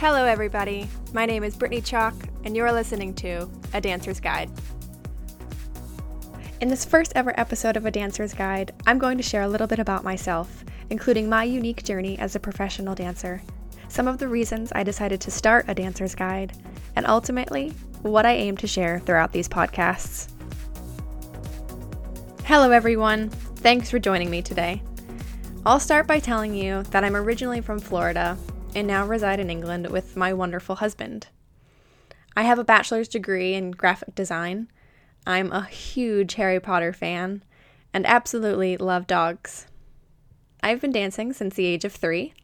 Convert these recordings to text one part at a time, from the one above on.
Hello, everybody. My name is Brittany Chalk, and you're listening to A Dancer's Guide. In this first ever episode of A Dancer's Guide, I'm going to share a little bit about myself, including my unique journey as a professional dancer, some of the reasons I decided to start A Dancer's Guide, and ultimately, what I aim to share throughout these podcasts. Hello, everyone. Thanks for joining me today. I'll start by telling you that I'm originally from Florida and now reside in England with my wonderful husband. I have a bachelor's degree in graphic design. I'm a huge Harry Potter fan and absolutely love dogs. I've been dancing since the age of three,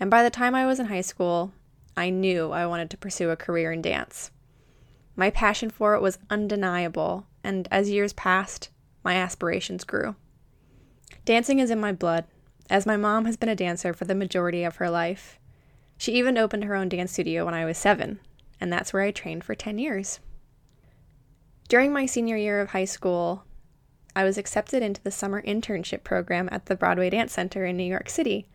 and by the time I was in high school, I knew I wanted to pursue a career in dance. My passion for it was undeniable, and as years passed, my aspirations grew. Dancing is in my blood, as my mom has been a dancer for the majority of her life. She even opened her own dance studio when I was seven, and that's where I trained for 10 years. During my senior year of high school, I was accepted into the summer internship program at the Broadway Dance Center in New York City.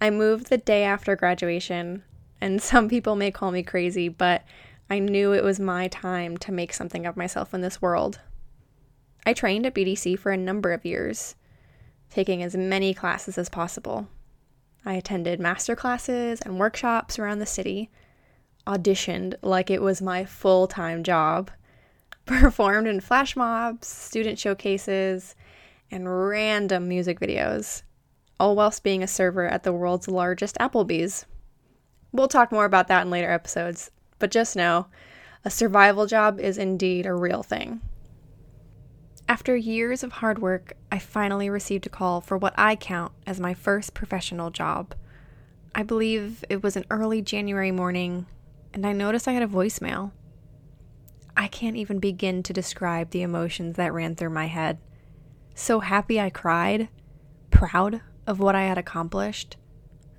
I moved the day after graduation, and some people may call me crazy, but I knew it was my time to make something of myself in this world. I trained at BDC for a number of years, taking as many classes as possible. I attended master classes and workshops around the city, auditioned like it was my full time job, performed in flash mobs, student showcases, and random music videos, all whilst being a server at the world's largest Applebee's. We'll talk more about that in later episodes, but just know a survival job is indeed a real thing. After years of hard work, I finally received a call for what I count as my first professional job. I believe it was an early January morning, and I noticed I had a voicemail. I can't even begin to describe the emotions that ran through my head. So happy I cried, proud of what I had accomplished,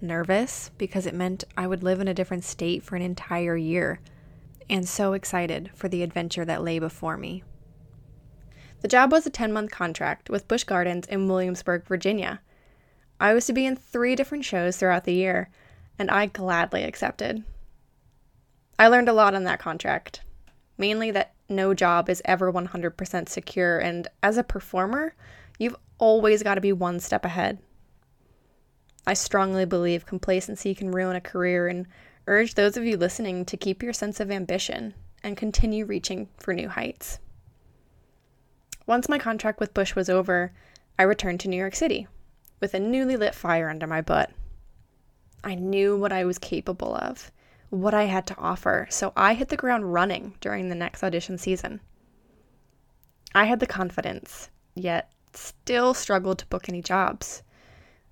nervous because it meant I would live in a different state for an entire year, and so excited for the adventure that lay before me. The job was a 10 month contract with Busch Gardens in Williamsburg, Virginia. I was to be in three different shows throughout the year, and I gladly accepted. I learned a lot on that contract, mainly that no job is ever 100% secure, and as a performer, you've always got to be one step ahead. I strongly believe complacency can ruin a career and urge those of you listening to keep your sense of ambition and continue reaching for new heights. Once my contract with Busch was over, I returned to New York City with a newly lit fire under my butt. I knew what I was capable of, what I had to offer, so I hit the ground running during the next audition season. I had the confidence, yet still struggled to book any jobs.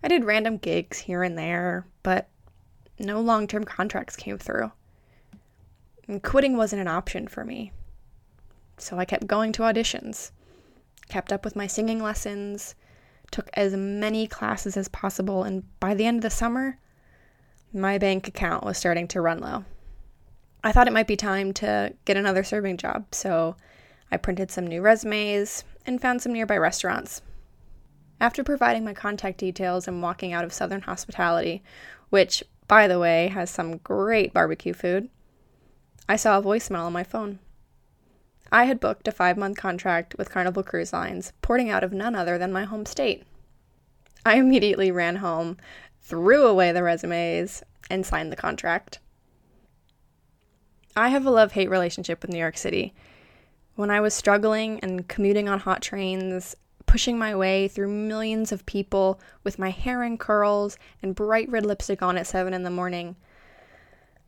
I did random gigs here and there, but no long term contracts came through. And quitting wasn't an option for me. So I kept going to auditions kept up with my singing lessons, took as many classes as possible, and by the end of the summer, my bank account was starting to run low. I thought it might be time to get another serving job, so I printed some new resumes and found some nearby restaurants. After providing my contact details and walking out of Southern Hospitality, which, by the way, has some great barbecue food, I saw a voicemail on my phone. I had booked a five month contract with Carnival Cruise Lines, porting out of none other than my home state. I immediately ran home, threw away the resumes, and signed the contract. I have a love hate relationship with New York City. When I was struggling and commuting on hot trains, pushing my way through millions of people with my hair in curls and bright red lipstick on at 7 in the morning,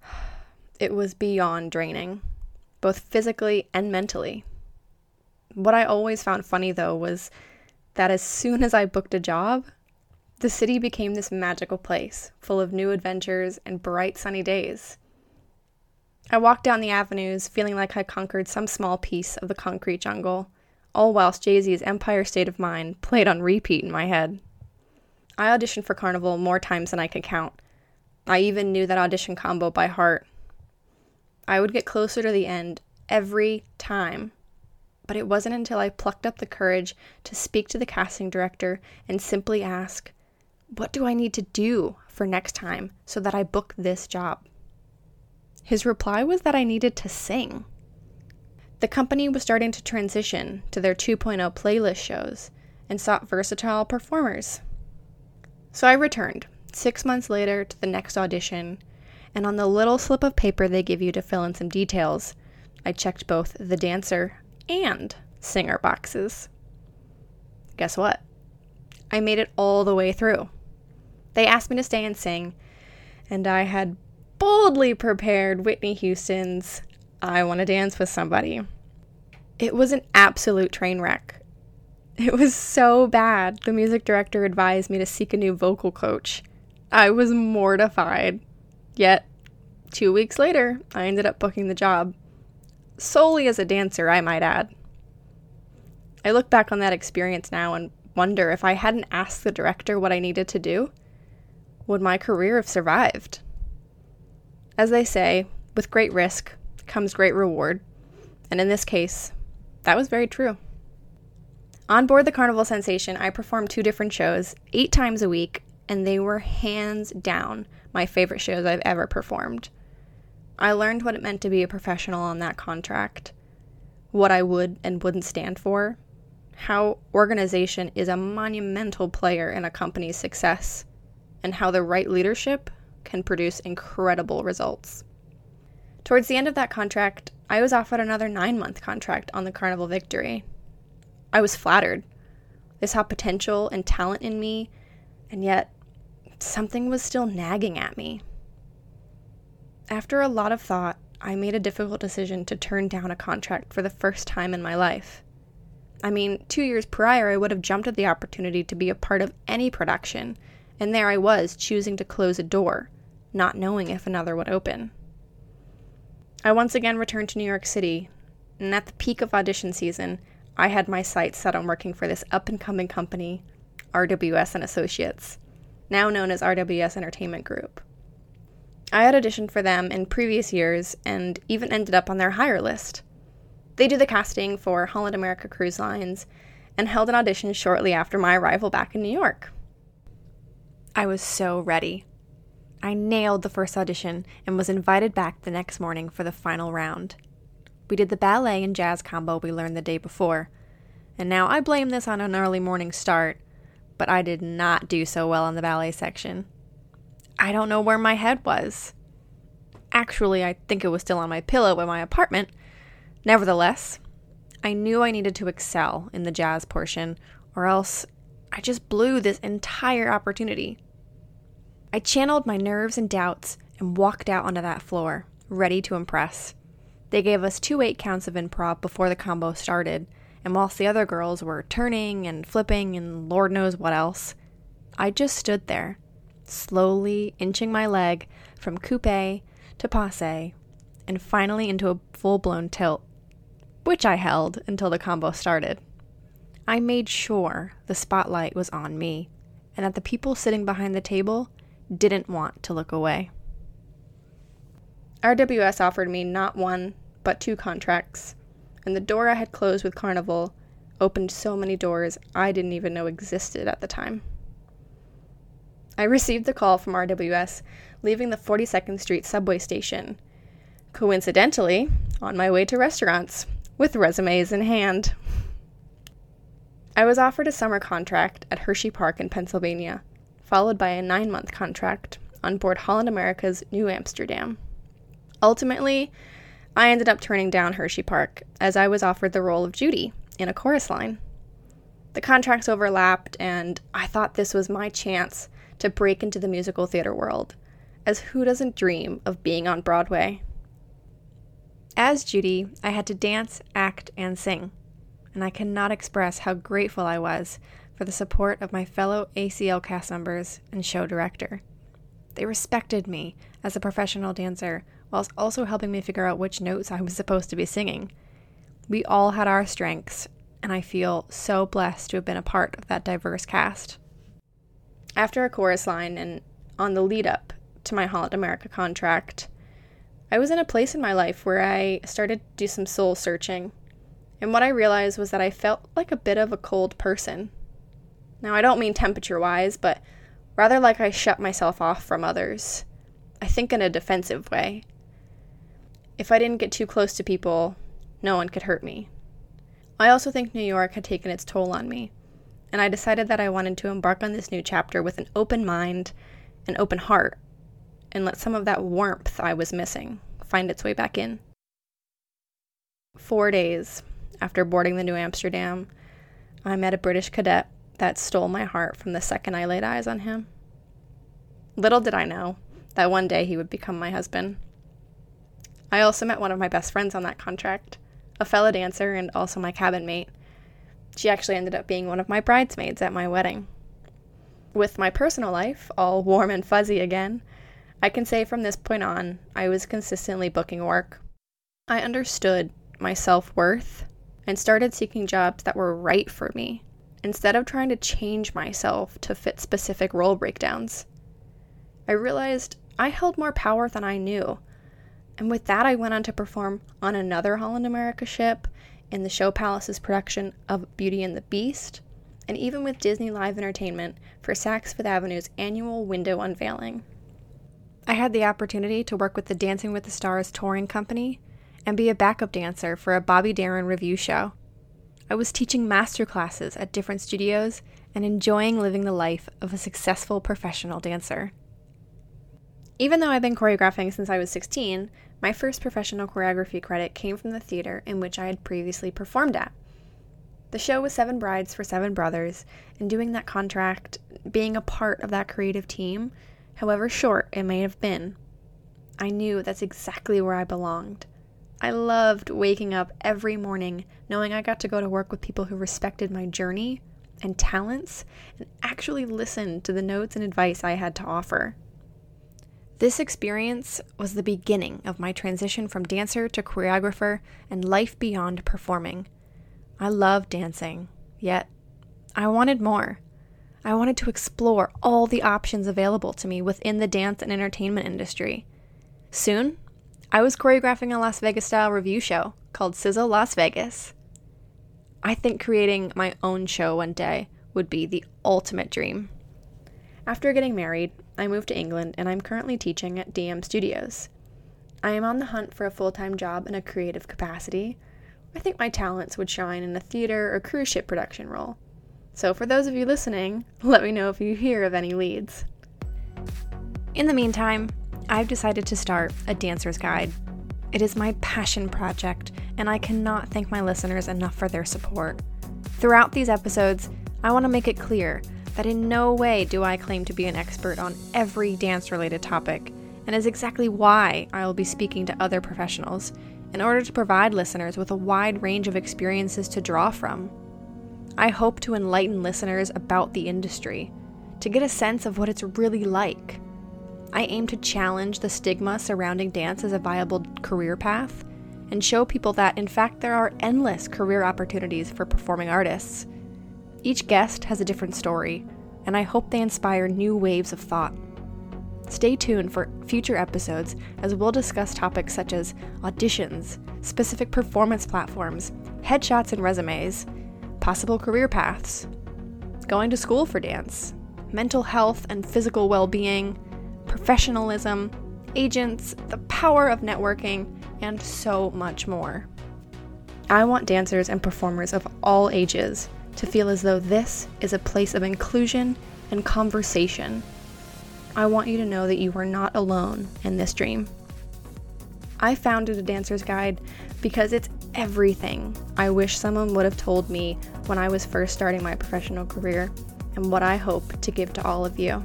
it was beyond draining both physically and mentally. What I always found funny though was that as soon as I booked a job, the city became this magical place full of new adventures and bright sunny days. I walked down the avenues feeling like I conquered some small piece of the concrete jungle, all whilst Jay Z's Empire State of Mind played on repeat in my head. I auditioned for Carnival more times than I could count. I even knew that audition combo by heart. I would get closer to the end every time. But it wasn't until I plucked up the courage to speak to the casting director and simply ask, What do I need to do for next time so that I book this job? His reply was that I needed to sing. The company was starting to transition to their 2.0 playlist shows and sought versatile performers. So I returned, six months later, to the next audition, and on the little slip of paper they give you to fill in some details, I checked both the dancer and singer boxes. Guess what? I made it all the way through. They asked me to stay and sing, and I had boldly prepared Whitney Houston's I Want to Dance with Somebody. It was an absolute train wreck. It was so bad, the music director advised me to seek a new vocal coach. I was mortified. Yet, two weeks later, I ended up booking the job. Solely as a dancer, I might add. I look back on that experience now and wonder if I hadn't asked the director what I needed to do, would my career have survived? As they say, with great risk comes great reward, and in this case, that was very true. On board the Carnival Sensation, I performed two different shows, eight times a week, and they were hands down my favorite shows I've ever performed. I learned what it meant to be a professional on that contract, what I would and wouldn't stand for, how organization is a monumental player in a company's success, and how the right leadership can produce incredible results. Towards the end of that contract, I was offered another nine month contract on the Carnival Victory. I was flattered. They saw potential and talent in me, and yet something was still nagging at me. After a lot of thought, I made a difficult decision to turn down a contract for the first time in my life. I mean, two years prior, I would have jumped at the opportunity to be a part of any production, and there I was, choosing to close a door, not knowing if another would open. I once again returned to New York City, and at the peak of audition season, I had my sights set on working for this up and coming company, RWS and Associates, now known as RWS Entertainment Group. I had auditioned for them in previous years and even ended up on their hire list. They do the casting for Holland America Cruise Lines and held an audition shortly after my arrival back in New York. I was so ready. I nailed the first audition and was invited back the next morning for the final round. We did the ballet and jazz combo we learned the day before, and now I blame this on an early morning start, but I did not do so well in the ballet section. I don't know where my head was. Actually, I think it was still on my pillow in my apartment. Nevertheless, I knew I needed to excel in the jazz portion, or else I just blew this entire opportunity. I channeled my nerves and doubts and walked out onto that floor, ready to impress. They gave us two eight counts of improv before the combo started, and whilst the other girls were turning and flipping and Lord knows what else, I just stood there, slowly inching my leg from coupe to passe, and finally into a full blown tilt, which I held until the combo started. I made sure the spotlight was on me, and that the people sitting behind the table didn't want to look away. RWS offered me not one, but two contracts, and the door I had closed with Carnival opened so many doors I didn't even know existed at the time. I received the call from RWS leaving the 42nd Street subway station, coincidentally, on my way to restaurants, with resumes in hand. I was offered a summer contract at Hershey Park in Pennsylvania followed by a nine month contract on board Holland America's New Amsterdam. Ultimately, I ended up turning down Hershey Park as I was offered the role of Judy in a chorus line. The contracts overlapped, and I thought this was my chance to break into the musical theater world, as who doesn't dream of being on Broadway? As Judy, I had to dance, act, and sing, and I cannot express how grateful I was for the support of my fellow ACL cast members and show director. They respected me as a professional dancer whilst also helping me figure out which notes I was supposed to be singing. We all had our strengths, and I feel so blessed to have been a part of that diverse cast. After a chorus line and on the lead up to my Holland America contract, I was in a place in my life where I started to do some soul searching. And what I realized was that I felt like a bit of a cold person now, I don't mean temperature wise, but rather like I shut myself off from others. I think in a defensive way. If I didn't get too close to people, no one could hurt me. I also think New York had taken its toll on me, and I decided that I wanted to embark on this new chapter with an open mind, an open heart, and let some of that warmth I was missing find its way back in. Four days after boarding the New Amsterdam, I met a British cadet that stole my heart from the second I laid eyes on him. Little did I know that one day he would become my husband. I also met one of my best friends on that contract, a fellow dancer and also my cabin mate. She actually ended up being one of my bridesmaids at my wedding. With my personal life all warm and fuzzy again, I can say from this point on, I was consistently booking work. I understood my self worth and started seeking jobs that were right for me instead of trying to change myself to fit specific role breakdowns. I realized I held more power than I knew. And with that, I went on to perform on another Holland America ship in the Show Palace's production of Beauty and the Beast, and even with Disney Live Entertainment for Saks Fifth Avenue's annual window unveiling. I had the opportunity to work with the Dancing with the Stars touring company and be a backup dancer for a Bobby Darin revue show. I was teaching master classes at different studios and enjoying living the life of a successful professional dancer. Even though I've been choreographing since I was 16, my first professional choreography credit came from the theater in which I had previously performed at. The show was Seven Brides for Seven Brothers, and doing that contract, being a part of that creative team, however short it may have been, I knew that's exactly where I belonged. I loved waking up every morning knowing I got to go to work with people who respected my journey and talents and actually listened to the notes and advice I had to offer. This experience was the beginning of my transition from dancer to choreographer and life beyond performing. I loved dancing, yet I wanted more. I wanted to explore all the options available to me within the dance and entertainment industry. Soon, I was choreographing a Las Vegas style review show called Sizzle Las Vegas. I think creating my own show one day would be the ultimate dream. After getting married, I moved to England and I'm currently teaching at DM Studios. I am on the hunt for a full time job in a creative capacity. I think my talents would shine in a theater or cruise ship production role. So, for those of you listening, let me know if you hear of any leads. In the meantime, I've decided to start a dancer's guide. It is my passion project, and I cannot thank my listeners enough for their support. Throughout these episodes, I want to make it clear that in no way do I claim to be an expert on every dance related topic, and is exactly why I will be speaking to other professionals in order to provide listeners with a wide range of experiences to draw from. I hope to enlighten listeners about the industry, to get a sense of what it's really like. I aim to challenge the stigma surrounding dance as a viable career path and show people that, in fact, there are endless career opportunities for performing artists each guest has a different story, and I hope they inspire new waves of thought. Stay tuned for future episodes as we'll discuss topics such as auditions, specific performance platforms, headshots and resumes, possible career paths, going to school for dance, mental health and physical well being, professionalism, agents, the power of networking, and so much more. I want dancers and performers of all ages to feel as though this is a place of inclusion and conversation. I want you to know that you are not alone in this dream. I founded a dancer's guide because it's everything I wish someone would have told me when I was first starting my professional career and what I hope to give to all of you.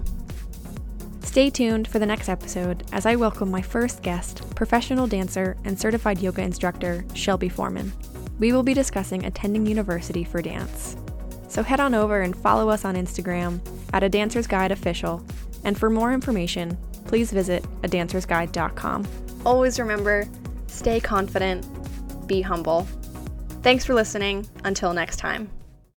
Stay tuned for the next episode as I welcome my first guest, professional dancer and certified yoga instructor, Shelby Foreman we will be discussing attending university for dance. So head on over and follow us on Instagram at a Dancer's Guide Official. And for more information, please visit adancersguide.com. Always remember stay confident, be humble. Thanks for listening. Until next time.